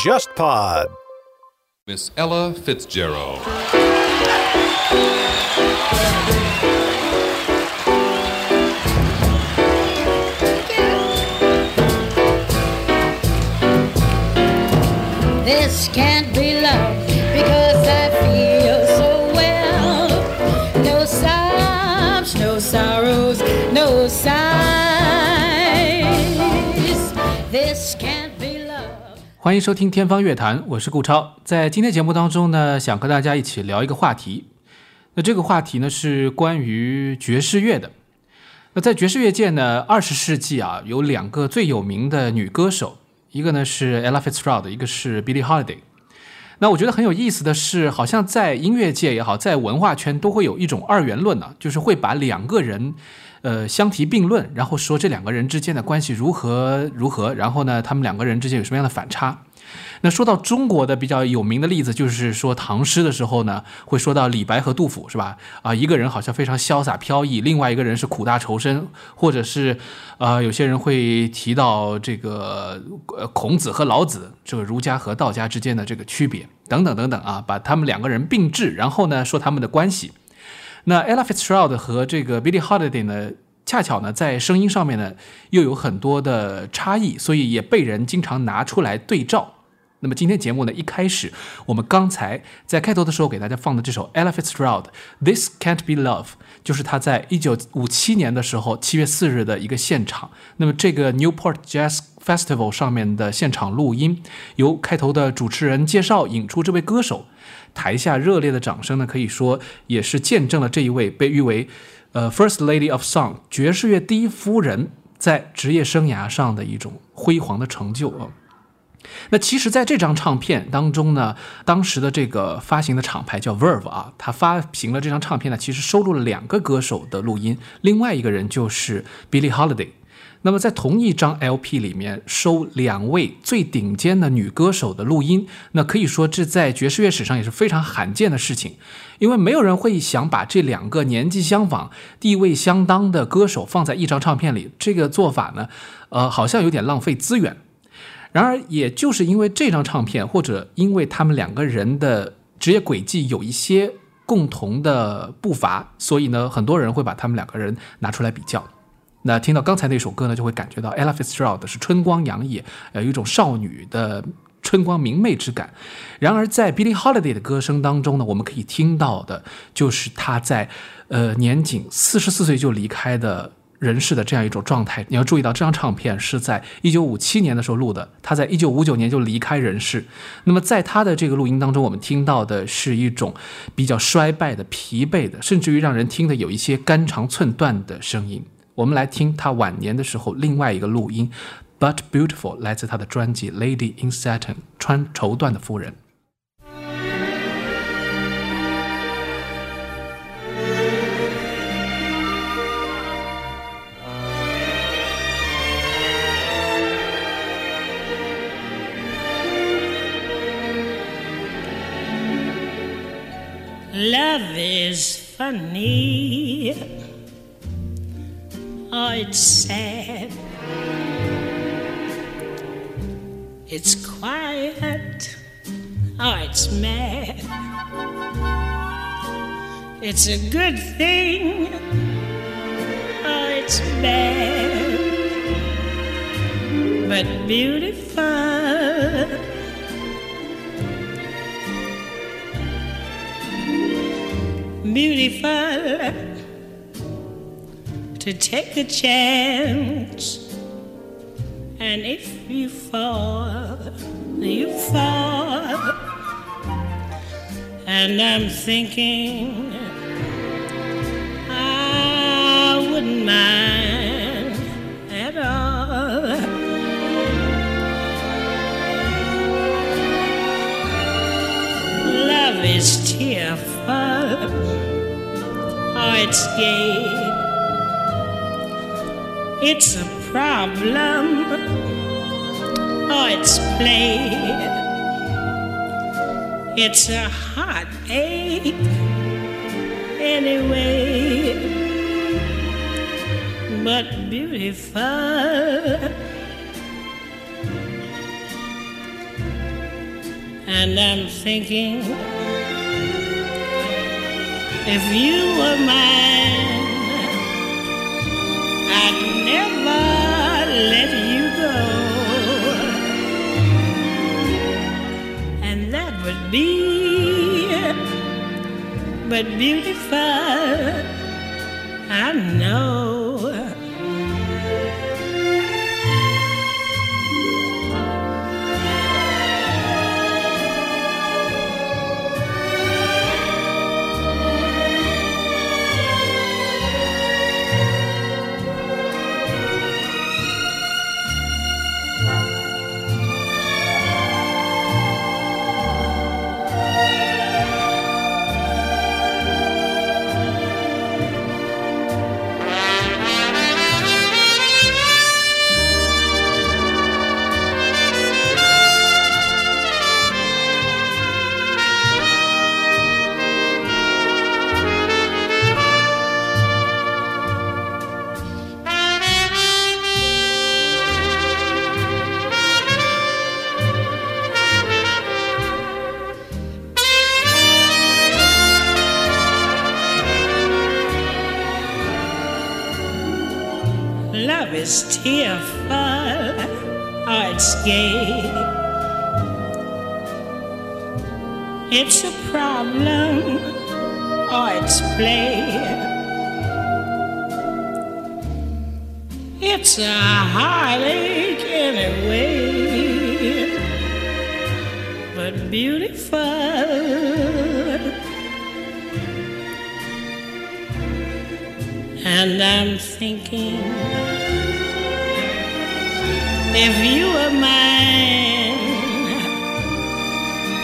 JustPod. Miss Ella Fitzgerald. This can't be love because I feel so well. No sobs, no sorrows, no sighs. 欢迎收听天方乐坛，我是顾超。在今天节目当中呢，想和大家一起聊一个话题。那这个话题呢是关于爵士乐的。那在爵士乐界呢，二十世纪啊有两个最有名的女歌手，一个呢是 Ella Fitzgerald，一个是 Billie Holiday。那我觉得很有意思的是，好像在音乐界也好，在文化圈都会有一种二元论呢、就是会把两个人，呃相提并论，然后说这两个人之间的关系如何如何，然后呢，他们两个人之间有什么样的反差。那说到中国的比较有名的例子，就是说唐诗的时候呢，会说到李白和杜甫，是吧？啊，一个人好像非常潇洒飘逸，另外一个人是苦大仇深，或者是，呃，有些人会提到这个呃孔子和老子，这个儒家和道家之间的这个区别，等等等等啊，把他们两个人并置，然后呢说他们的关系。那 Ella Fitzgerald 和这个 Billie Holiday 呢，恰巧呢在声音上面呢又有很多的差异，所以也被人经常拿出来对照。那么今天节目呢，一开始我们刚才在开头的时候给大家放的这首 Ella Fitzgerald《This Can't Be Love》，就是他在一九五七年的时候七月四日的一个现场。那么这个 Newport Jazz Festival 上面的现场录音，由开头的主持人介绍引出这位歌手，台下热烈的掌声呢，可以说也是见证了这一位被誉为呃 First Lady of Song 爵士乐第一夫人在职业生涯上的一种辉煌的成就啊。那其实，在这张唱片当中呢，当时的这个发行的厂牌叫 Verve 啊，它发行了这张唱片呢，其实收录了两个歌手的录音，另外一个人就是 Billie Holiday。那么在同一张 LP 里面收两位最顶尖的女歌手的录音，那可以说这在爵士乐史上也是非常罕见的事情，因为没有人会想把这两个年纪相仿、地位相当的歌手放在一张唱片里，这个做法呢，呃，好像有点浪费资源。然而，也就是因为这张唱片，或者因为他们两个人的职业轨迹有一些共同的步伐，所以呢，很多人会把他们两个人拿出来比较。那听到刚才那首歌呢，就会感觉到 Ella Fitzgerald 是春光洋溢，呃，有一种少女的春光明媚之感。然而，在 Billie Holiday 的歌声当中呢，我们可以听到的就是她在呃年仅四十四岁就离开的人世的这样一种状态。你要注意到，这张唱片是在一九五七年的时候录的，他在一九五九年就离开人世。那么在他的这个录音当中，我们听到的是一种比较衰败的、疲惫的，甚至于让人听得有一些肝肠寸断的声音。我们来听他晚年的时候另外一个录音，But Beautiful，来自他的专辑《Lady in Satin》，穿绸缎的夫人。 Love is funny. Oh, it's sad. It's quiet. Oh, it's mad. It's a good thing. Oh, it's bad. But beautiful. beautiful to take a chance. And if you fall, you fall. And I'm thinking I wouldn't mind at all. Love is tearful or it's gay. It's a problem. Oh, it's play. It's a heartache. Anyway, but beautiful. And I'm thinking if you were mine but beautiful, I know. Is tearful, it's gay. It's a problem, or it's play. It's a heartache anyway, but beautiful. And I'm thinking, if you were mine,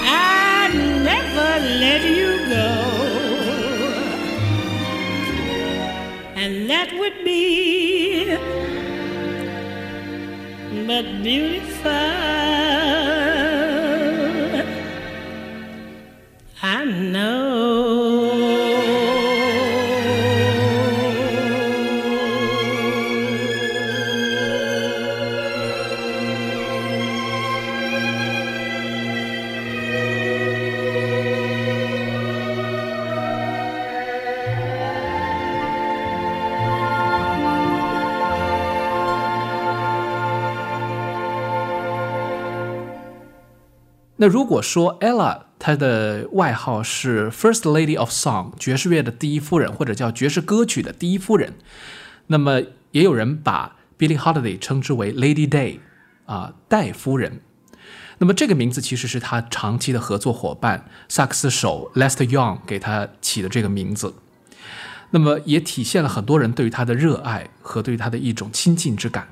I'd never let you go. And that would be but beautiful. 那如果说 Ella 她的外号是 First Lady of Song，爵士乐的第一夫人，或者叫爵士歌曲的第一夫人，那么也有人把 Billie Holiday 称之为 Lady Day，啊，戴夫人。那么这个名字其实是他长期的合作伙伴萨克斯手 Lester Young 给他起的这个名字。那么也体现了很多人对于他的热爱和对于他的一种亲近之感。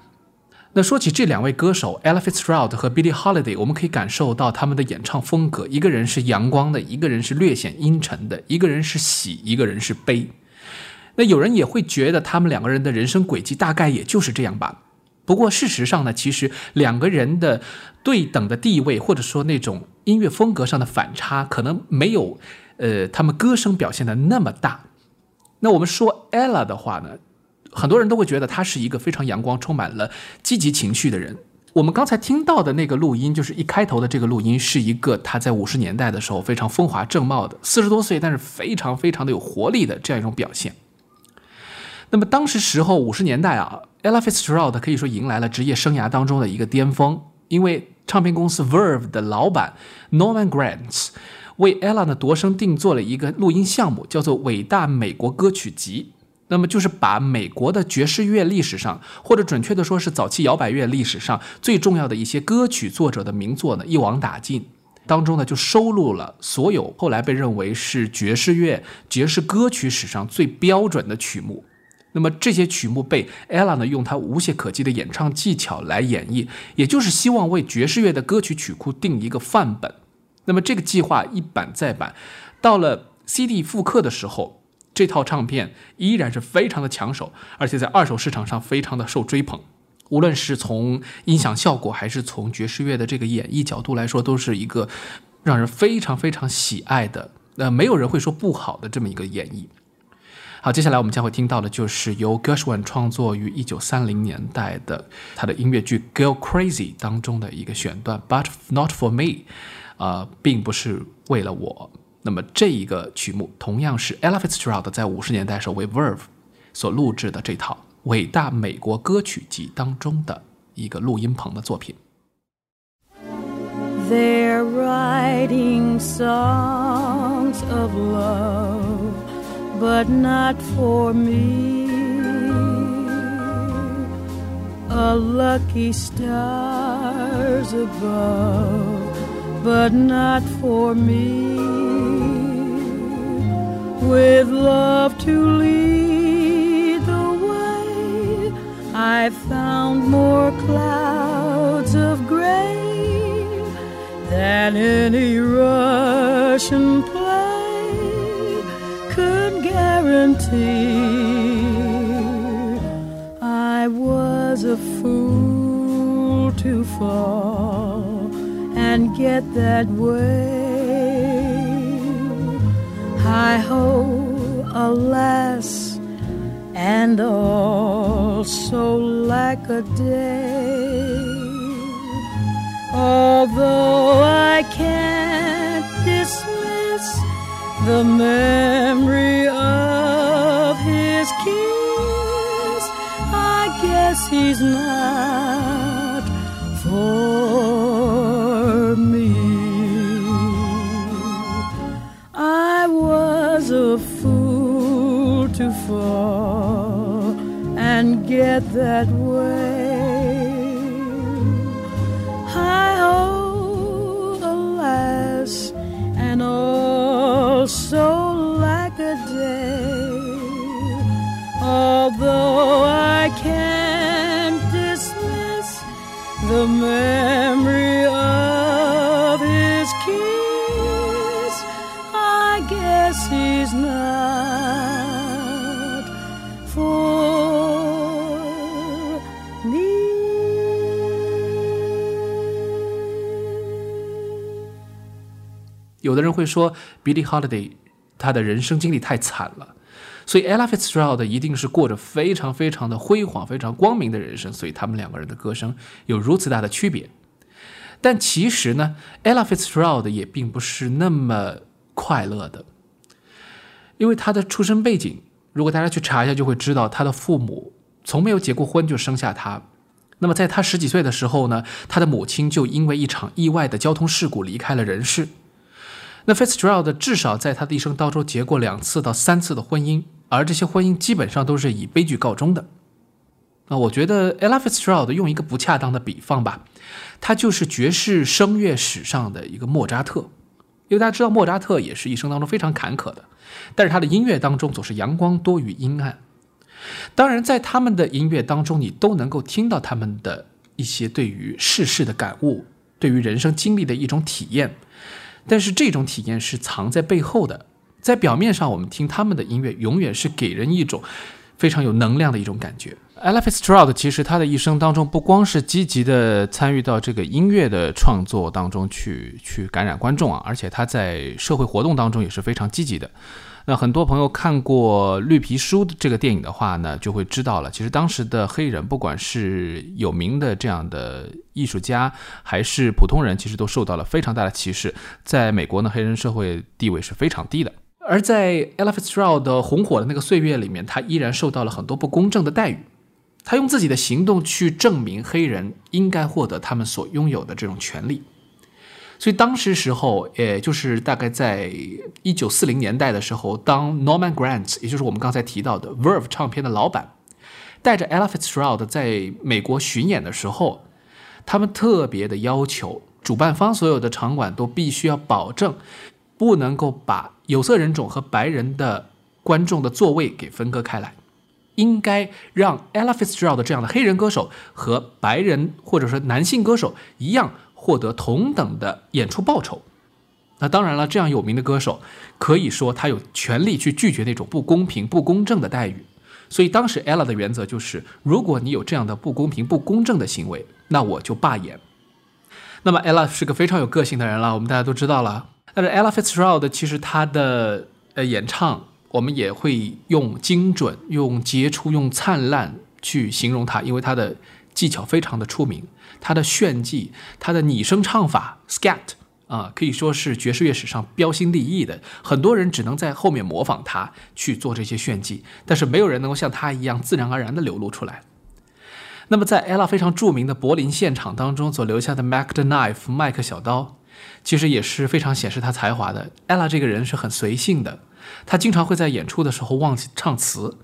那说起这两位歌手 Ella Fitzgerald 和 Billie Holiday，我们可以感受到他们的演唱风格，一个人是阳光的，一个人是略显阴沉的，一个人是喜，一个人是悲。那有人也会觉得他们两个人的人生轨迹大概也就是这样吧。不过事实上呢，其实两个人的对等的地位，或者说那种音乐风格上的反差，可能没有呃他们歌声表现的那么大。那我们说 Ella 的话呢，很多人都会觉得他是一个非常阳光、充满了积极情绪的人。我们刚才听到的那个录音，就是一开头的这个录音，是一个他在五十年代的时候非常风华正茂的，四十多岁但是非常非常的有活力的这样一种表现。那么当时时候五十年代啊，Ella Fitzgerald 可以说迎来了职业生涯当中的一个巅峰，因为唱片公司 Verve 的老板 Norman Granz 为 Ella 呢度身定做了一个录音项目，叫做《伟大美国歌曲集》。那么就是把美国的爵士乐历史上，或者准确的说是早期摇摆乐历史上最重要的一些歌曲作者的名作呢一网打尽。当中呢就收录了所有后来被认为是爵士乐、爵士歌曲史上最标准的曲目。那么这些曲目被 Ella 呢用她无懈可击的演唱技巧来演绎，也就是希望为爵士乐的歌曲曲库定一个范本。那么这个计划一版再版，到了 CD 复刻的时候，这套唱片依然是非常的抢手，而且在二手市场上非常的受追捧。无论是从音响效果，还是从爵士乐的这个演绎角度来说，都是一个让人非常非常喜爱的，那、没有人会说不好的这么一个演绎。好，接下来我们将会听到的就是由 Gershwin 创作于一九三零年代的他的音乐剧《Girl Crazy》当中的一个选段，《But Not for Me》。啊、并不是为了我。那么这一个曲目同样是 Ella Fitzgerald 在五十年代时候为 Verve 所录制的这套伟大美国歌曲集当中的一个录音棚的作品。They're writing songs of love, but not for me. A lucky stars above, but not for me. With love to lead the way, I found more clouds of gray than any Russian play could guarantee. I was a fool to fall and get that way. Hi ho, alas, and also lack a day. Although I can't dismiss the memory of his kiss, I guess he's not get that way. 会说，Billie Holiday 她的人生经历太惨了，所以 Ella Fitzgerald 一定是过着非常非常的辉煌、非常光明的人生，所以他们两个人的歌声有如此大的区别。但其实呢，Ella Fitzgerald 也并不是那么快乐的，因为她的出生背景，如果大家去查一下，就会知道她的父母从没有结过婚就生下她。那么在她十几岁的时候呢，她的母亲就因为一场意外的交通事故离开了人世。那 Fitzgerald 至少在他的一生当中结过两次到三次的婚姻，而这些婚姻基本上都是以悲剧告终的。那我觉得 Ella Fitzgerald 用一个不恰当的比方吧，他就是爵士声乐史上的一个莫扎特，因为大家知道莫扎特也是一生当中非常坎坷的，但是他的音乐当中总是阳光多于阴暗。当然，在他们的音乐当中，你都能够听到他们的一些对于世事的感悟，对于人生经历的一种体验。但是这种体验是藏在背后的，在表面上，我们听他们的音乐，永远是给人一种非常有能量的一种感觉。Elephant Stroud 其实他的一生当中，不光是积极的参与到这个音乐的创作当中去去感染观众啊，而且他在社会活动当中也是非常积极的。那很多朋友看过《绿皮书》的这个电影的话呢，就会知道了，其实当时的黑人，不管是有名的这样的艺术家，还是普通人，其实都受到了非常大的歧视。在美国呢，黑人社会地位是非常低的。而在 Ella Fitzgerald 红火的那个岁月里面，他依然受到了很多不公正的待遇。他用自己的行动去证明黑人应该获得他们所拥有的这种权利。所以当时时候，也就是大概在一九四零年代的时候，当 Norman Grant，也就是我们刚才提到的 Verve 唱片的老板，带着 Ella Fitzgerald 在美国巡演的时候，他们特别的要求主办方所有的场馆都必须要保证，不能够把有色人种和白人的观众的座位给分割开来，应该让 Ella Fitzgerald 这样的黑人歌手和白人或者说男性歌手一样。获得同等的演出报酬，那当然了，这样有名的歌手可以说他有权利去拒绝那种不公平、不公正的待遇。所以当时 Ella 的原则就是，如果你有这样的不公平、不公正的行为，那我就罢演。那么 Ella 是个非常有个性的人了，我们大家都知道了。但是 Ella Fitzgerald 其实她的呃演唱，我们也会用精准、用杰出、用灿烂去形容她，因为她的技巧非常的出名。他的炫技，他的拟声唱法 scat 啊，可以说是爵士乐史上标新立异的。很多人只能在后面模仿他去做这些炫技，但是没有人能够像他一样自然而然地流露出来。那么，在 ella 非常著名的柏林现场当中所留下的 Mac the Knife 麦克小刀，其实也是非常显示他才华的。ella 这个人是很随性的，他经常会在演出的时候忘记唱词，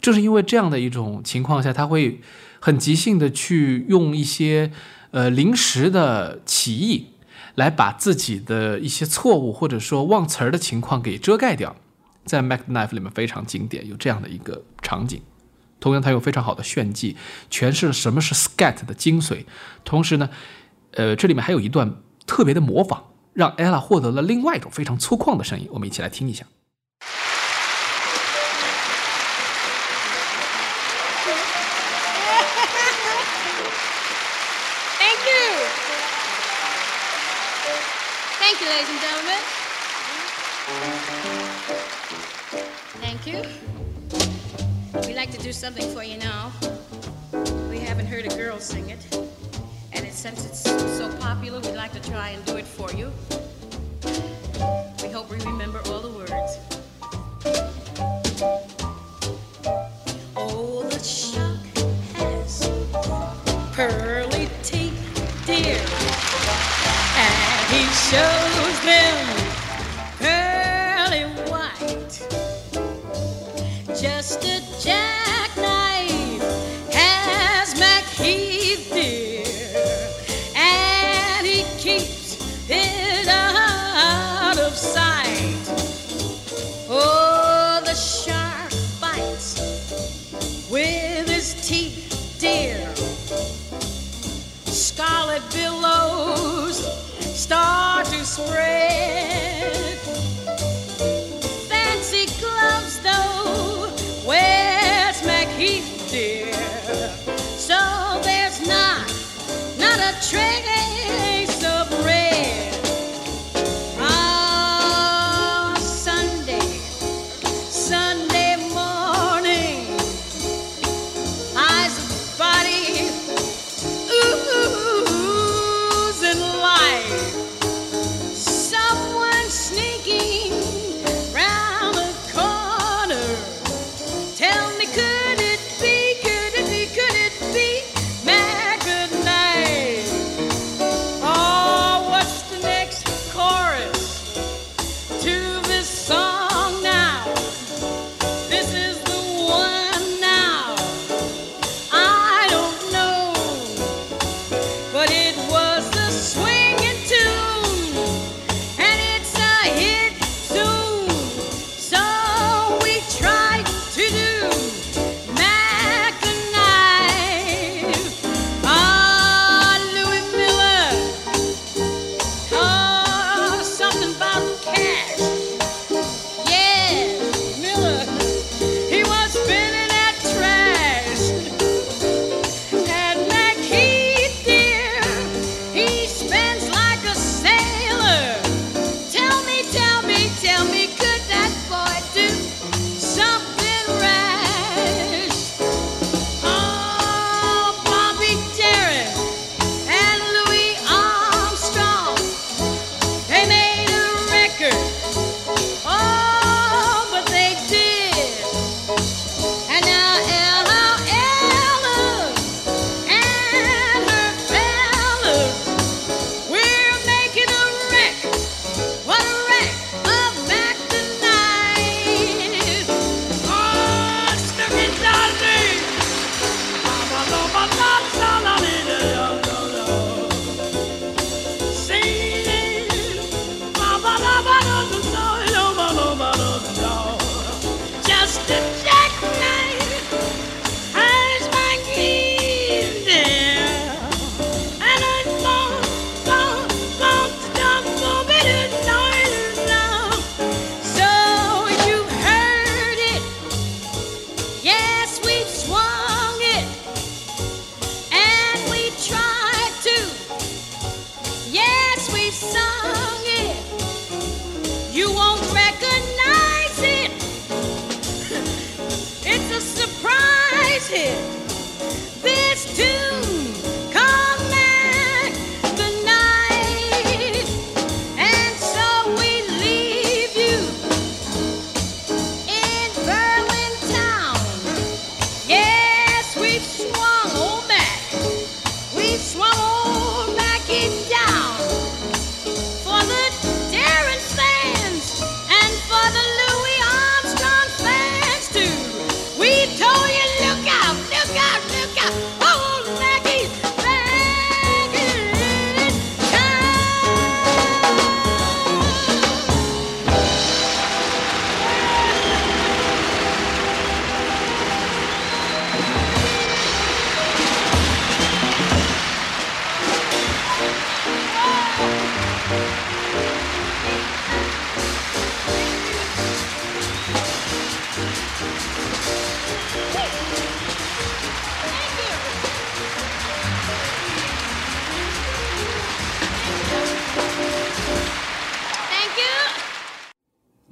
正是因为这样的一种情况下，他会很即兴的去用一些呃临时的起意，来把自己的一些错误或者说忘词儿的情况给遮盖掉。在 Mac Knife 里面非常经典，有这样的一个场景。同样，他有非常好的炫技，诠释了什么是 scat 的精髓。同时呢，呃，这里面还有一段特别的模仿，让 ella 获得了另外一种非常粗犷的声音。我们一起来听一下。Thank you. Thank you, ladies and gentlemen. Thank you. We like to do something for you now. We haven't heard a girl sing it. Since it's so popular, we'd like to try and do it for you. We hope we remember all the words. Oh, the shark has pearly teeth, dear. And he shows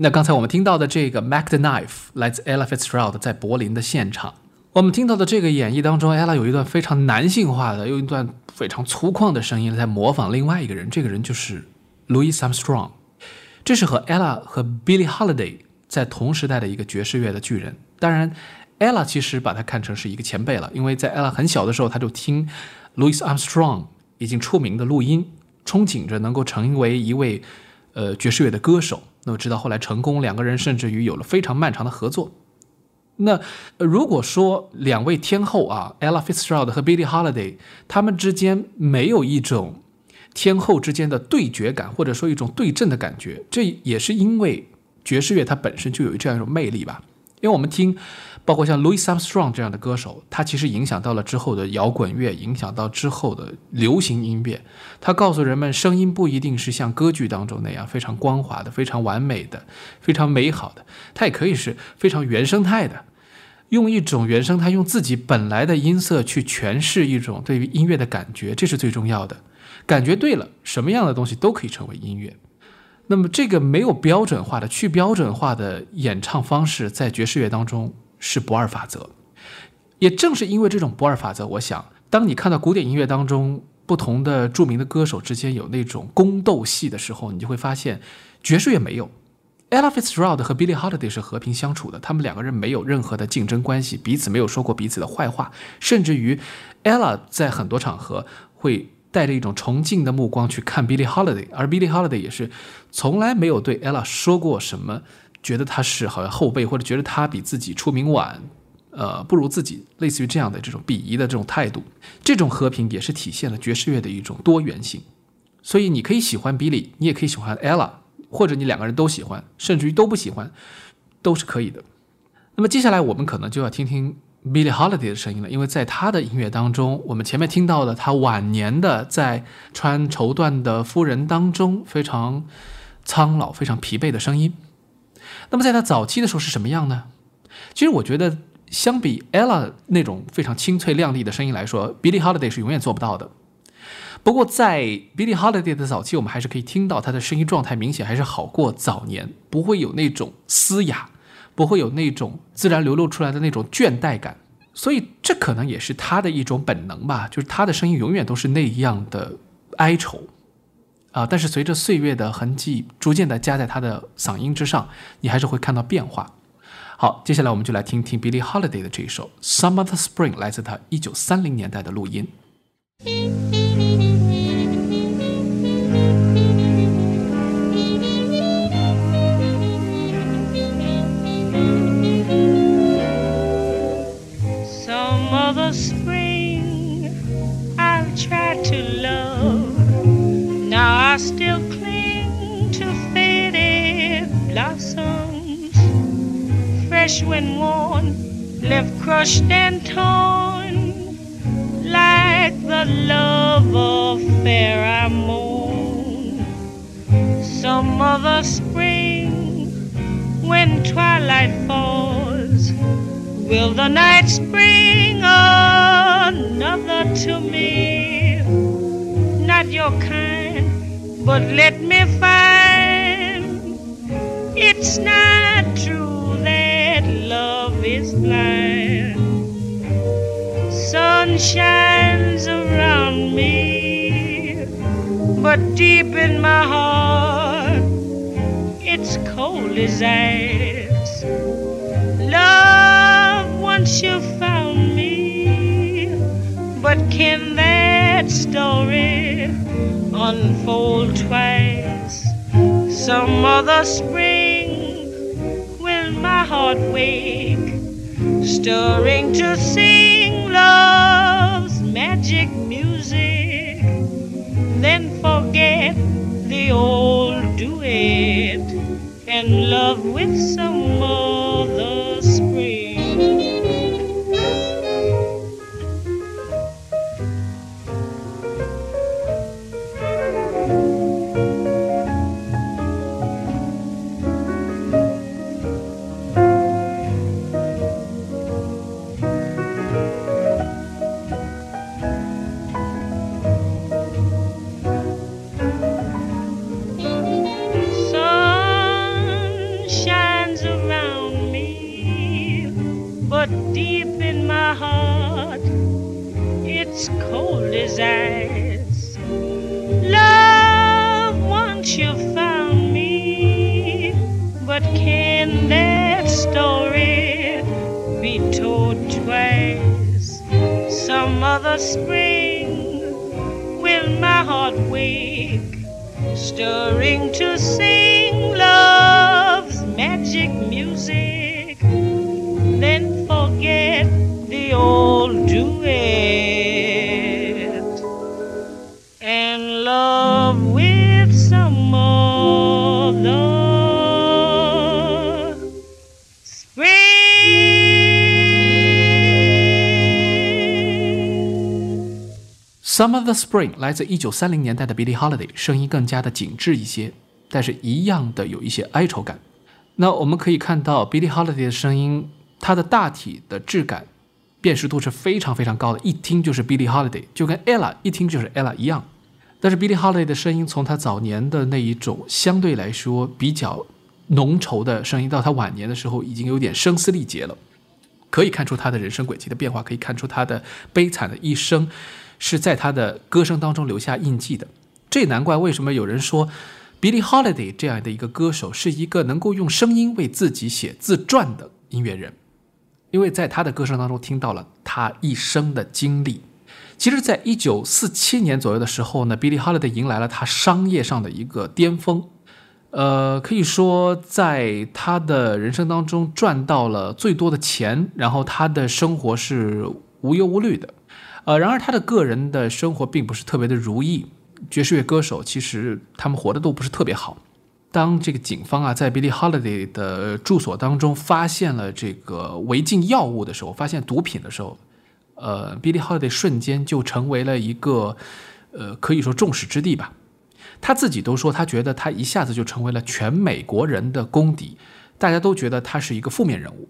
那刚才我们听到的这个《Mac the Knife》来自 Ella Fitzgerald 在柏林的现场。我们听到的这个演绎当中，Ella 有一段非常男性化的，有一段非常粗犷的声音在模仿另外一个人，这个人就是 Louis Armstrong。这是和 Ella 和 Billie Holiday 在同时代的一个爵士乐的巨人。当然，Ella 其实把他看成是一个前辈了，因为在 Ella 很小的时候，他就听 Louis Armstrong 已经出名的录音，憧憬着能够成为一位呃爵士乐的歌手。那么直到后来成功，两个人甚至于有了非常漫长的合作。那如果说两位天后啊，Ella Fitzgerald 和 Billie Holiday，他们之间没有一种天后之间的对决感，或者说一种对阵的感觉，这也是因为爵士乐它本身就有这样一种魅力吧。因为我们听，包括像 Louis Armstrong 这样的歌手，他其实影响到了之后的摇滚乐，影响到之后的流行音乐。他告诉人们，声音不一定是像歌剧当中那样非常光滑的、非常完美的、非常美好的，它也可以是非常原生态的。用一种原生态，用自己本来的音色去诠释一种对于音乐的感觉，这是最重要的。感觉对了，什么样的东西都可以成为音乐。那么，这个没有标准化的、去标准化的演唱方式，在爵士乐当中是不二法则。也正是因为这种不二法则，我想，当你看到古典音乐当中不同的著名的歌手之间有那种宫斗戏的时候，你就会发现，爵士乐没有。Ella Fitzgerald 和 Billie Holiday 是和平相处的，他们两个人没有任何的竞争关系，彼此没有说过彼此的坏话，甚至于 Ella 在很多场合会带着一种崇敬的目光去看 Billie Holiday，而 Billie Holiday 也是从来没有对 Ella 说过什么，觉得他是好像后辈，或者觉得他比自己出名晚，呃，不如自己，类似于这样的这种鄙夷的这种态度。这种和平也是体现了爵士乐的一种多元性。所以你可以喜欢 Billie，你也可以喜欢 Ella。或者你两个人都喜欢，甚至于都不喜欢，都是可以的。那么接下来我们可能就要听听 Billie Holiday 的声音了，因为在他的音乐当中，我们前面听到的他晚年的在穿绸缎的夫人当中非常苍老、非常疲惫的声音。那么在他早期的时候是什么样呢？其实我觉得，相比 Ella 那种非常清脆亮丽的声音来说，Billie Holiday 是永远做不到的。不过，在 Billie Holiday 的早期，我们还是可以听到她的声音状态明显还是好过早年，不会有那种嘶哑，不会有那种自然流露出来的那种倦怠感。所以，这可能也是她的一种本能吧，就是她的声音永远都是那样的哀愁啊。但是，随着岁月的痕迹逐渐的加在他的嗓音之上，你还是会看到变化。好，接下来我们就来听听 Billie Holiday 的这一首《Summer the Spring》，来自他一九三零年代的录音。When worn, left crushed and torn. Like the love affair I mourn. Some other spring when twilight falls. Will the night spring another to me? Not your kind, but let me find it's not shines around me, but deep in my heart, it's cold as ice. Love, once you found me, but can that story unfold twice? Some other spring will my heart wake, stirring to love's magic music, then forget the old duet and love with some spring will my heart wake, stirring to sing love's magic music, Some of the Spring 来自一九三零年代的 Billie Holiday，声音更加的紧致一些，但是一样的有一些哀愁感。那我们可以看到 Billie Holiday 的声音，它的大体的质感、辨识度是非常非常高的，一听就是 Billie Holiday，就跟 Ella 一听就是 Ella 一样。但是 Billie Holiday 的声音，从她早年的那一种相对来说比较浓稠的声音，到她晚年的时候，已经有点声嘶力竭了。可以看出她的人生轨迹的变化，可以看出她的悲惨的一生是在他的歌声当中留下印记的。这也难怪为什么有人说 Billie Holiday 这样的一个歌手是一个能够用声音为自己写自传的音乐人，因为在他的歌声当中听到了他一生的经历。其实，在一九四七年左右的时候呢，Billie Holiday 迎来了他商业上的一个巅峰。呃，可以说在他的人生当中赚到了最多的钱，然后他的生活是无忧无虑的。呃，然而他的个人的生活并不是特别的如意。爵士乐歌手其实他们活得都不是特别好。当这个警方啊在 Billie Holiday 的住所当中发现了这个违禁药物的时候，发现毒品的时候，呃，Billie Holiday 瞬间就成为了一个呃可以说众矢之的吧。他自己都说，他觉得他一下子就成为了全美国人的公敌，大家都觉得他是一个负面人物。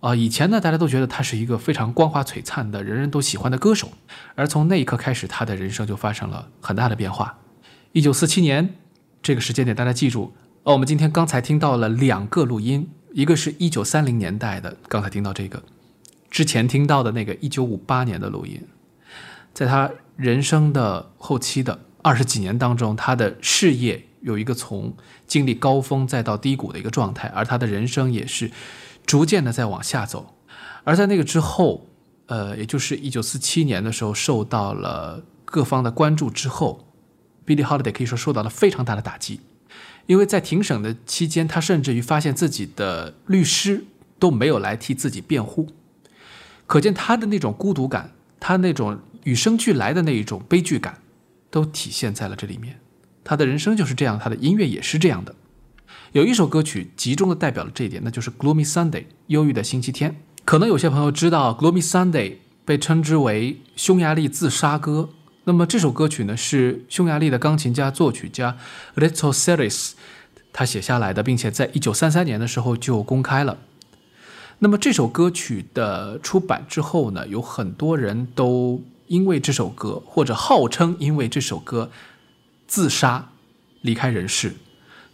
啊、以前呢，大家都觉得他是一个非常光华璀璨的、人人都喜欢的歌手，而从那一刻开始，他的人生就发生了很大的变化。一九四七年这个时间点，大家记住。哦，我们今天刚才听到了两个录音，一个是一九三零年代的，刚才听到这个，之前听到的那个一九五八年的录音，在他人生的后期的二十几年当中，他的事业有一个从经历高峰再到低谷的一个状态，而他的人生也是逐渐的在往下走。而在那个之后，呃，也就是一九四七年的时候，受到了各方的关注之后，Billie Holiday 可以说受到了非常大的打击，因为在庭审的期间，他甚至于发现自己的律师都没有来替自己辩护，可见他的那种孤独感，他那种与生俱来的那一种悲剧感。都体现在了这里面。他的人生就是这样，他的音乐也是这样的。有一首歌曲集中的代表了这一点，那就是《Gloomy Sunday》忧郁的星期天。可能有些朋友知道，《Gloomy Sunday》被称之为匈牙利自杀歌。那么这首歌曲呢，是匈牙利的钢琴家、作曲家 Little Seris 他写下来的，并且在一九三三年的时候就公开了。那么这首歌曲的出版之后呢，有很多人都。因为这首歌，或者号称因为这首歌自杀离开人世，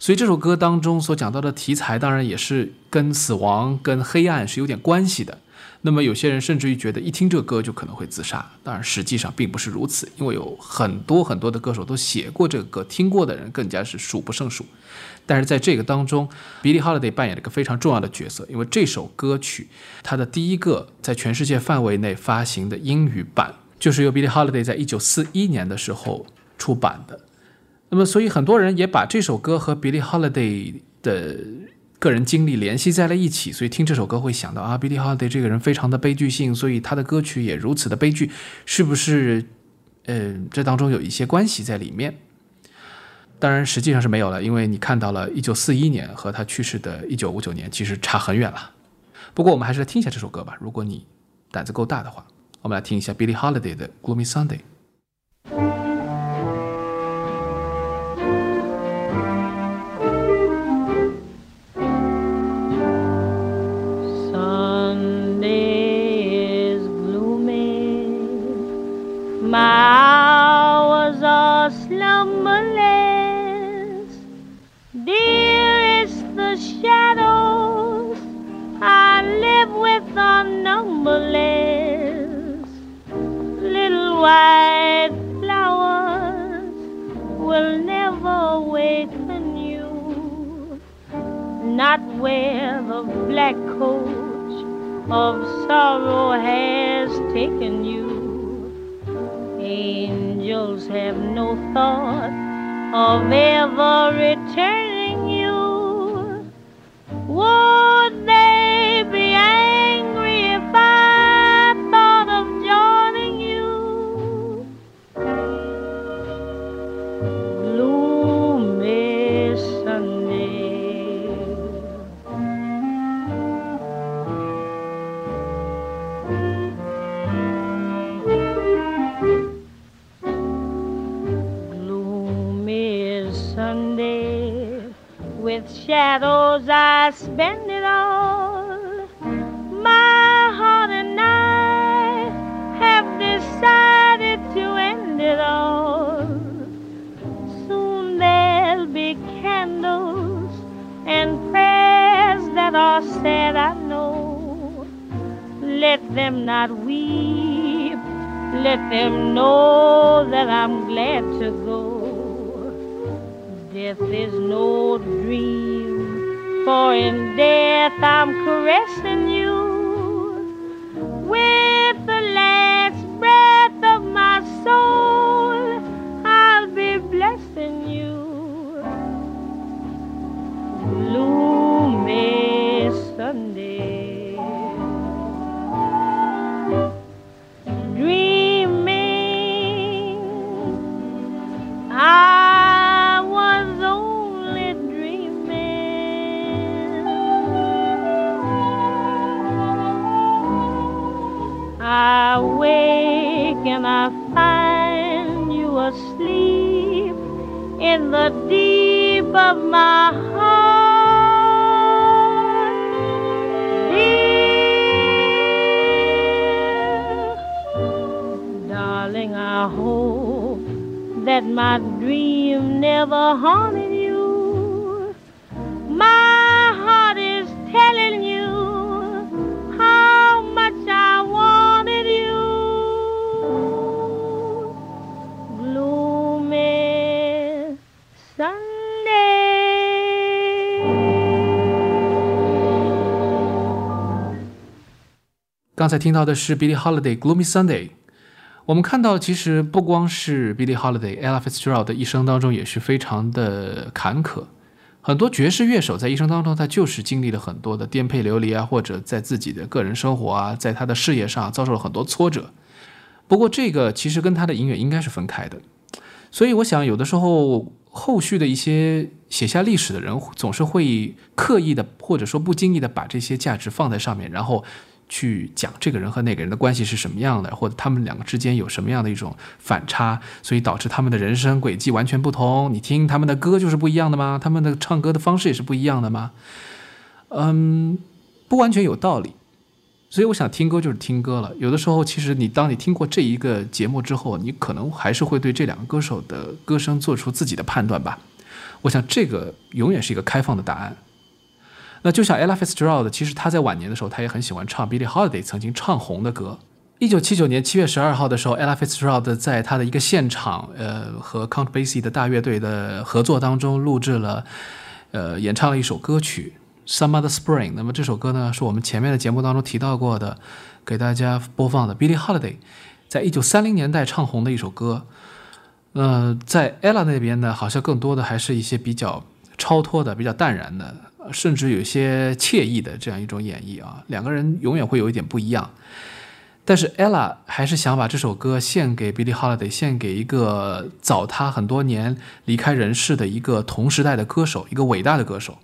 所以这首歌当中所讲到的题材，当然也是跟死亡、跟黑暗是有点关系的。那么有些人甚至于觉得一听这歌就可能会自杀，当然实际上并不是如此，因为有很多很多的歌手都写过这个歌，听过的人更加是数不胜数。但是在这个当中，Billie Holiday 扮演了一个非常重要的角色，因为这首歌曲它的第一个在全世界范围内发行的英语版。就是由 Billie Holiday 在一九四一年的时候出版的，那么所以很多人也把这首歌和 Billie Holiday 的个人经历联系在了一起，所以听这首歌会想到啊，Billie Holiday 这个人非常的悲剧性，所以他的歌曲也如此的悲剧，是不是？呃，这当中有一些关系在里面。当然，实际上是没有了，因为你看到了一九四一年和他去世的一九五九年，其实差很远了。不过我们还是来听一下这首歌吧，如果你胆子够大的话。我们来听一下 Billie Holiday 的《Gloomy》。Sunday not where the black coach of sorrow has taken you. Angels have no thought of ever returning husband 刚才听到的是 Billie Holiday《Gloomy Sunday》。我们看到，其实不光是 Billie Holiday、Ella Fitzgerald 的一生当中也是非常的坎坷。很多爵士乐手在一生当中，他就是经历了很多的颠沛流离啊，或者在自己的个人生活啊，在他的事业上遭受了很多挫折。不过，这个其实跟他的音乐应该是分开的。所以，我想有的时候后续的一些写下历史的人，总是会刻意的或者说不经意的把这些价值放在上面，然后去讲这个人和那个人的关系是什么样的，或者他们两个之间有什么样的一种反差，所以导致他们的人生轨迹完全不同。你听他们的歌就是不一样的吗？他们的唱歌的方式也是不一样的吗？嗯，不完全有道理。所以我想听歌就是听歌了。有的时候，其实你当你听过这一个节目之后，你可能还是会对这两个歌手的歌声做出自己的判断吧。我想这个永远是一个开放的答案。那就像 Ella Fitzgerald，其实她在晚年的时候，她也很喜欢唱 Billie Holiday 曾经唱红的歌。一九七九年七月十二号的时候，Ella Fitzgerald 在她的一个现场，呃，和 Count Basie 的大乐队的合作当中录制了，呃，演唱了一首歌曲《Summer the Spring》。那么这首歌呢，是我们前面的节目当中提到过的，给大家播放的 Billie Holiday 在一九三零年代唱红的一首歌。呃，在 Ella 那边呢，好像更多的还是一些比较超脱的、比较淡然的，甚至有些惬意的这样一种演绎啊。两个人永远会有一点不一样。但是 Ella 还是想把这首歌献给 Billie Holiday，献给一个早他很多年离开人世的一个同时代的歌手，一个伟大的歌手。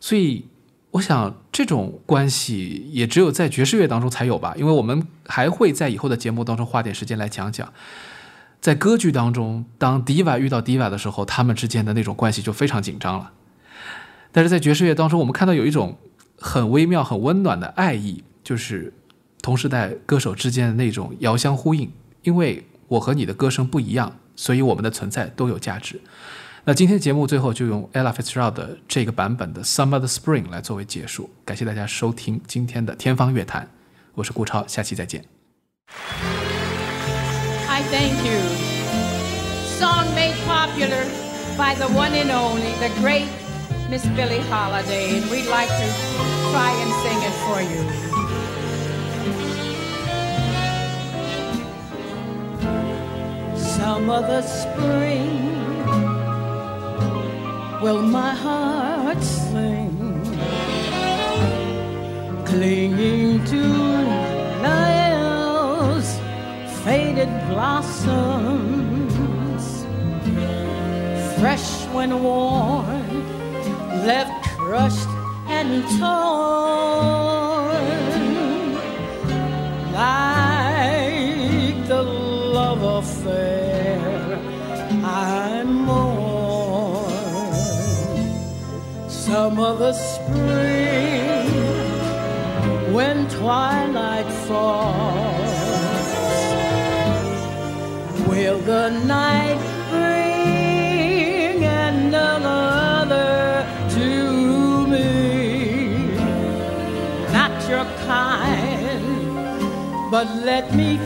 所以，我想这种关系也只有在爵士乐当中才有吧，因为我们还会在以后的节目当中花点时间来讲讲，在歌剧当中，当 Diva 遇到 Diva 的时候，他们之间的那种关系就非常紧张了。但是在爵士乐当中，我们看到有一种很微妙、很温暖的爱意，就是同时代歌手之间的那种遥相呼应。因为我和你的歌声不一样，所以我们的存在都有价值。那今天节目最后就用 Ella Fitzgerald 的这个版本的《Summer the Spring》来作为结束。感谢大家收听今天的天方乐坛，我是顾超，下期再见。I thank you. Song made popular by the one and only, the great Miss Billie Holiday, and we'd like to try and sing it for you. Some other spring will my heart sing, clinging to Nile's faded blossoms, fresh when worn left crushed and torn. Like the love affair I mourn. Some other spring when twilight falls. Will the night but let me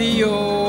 没有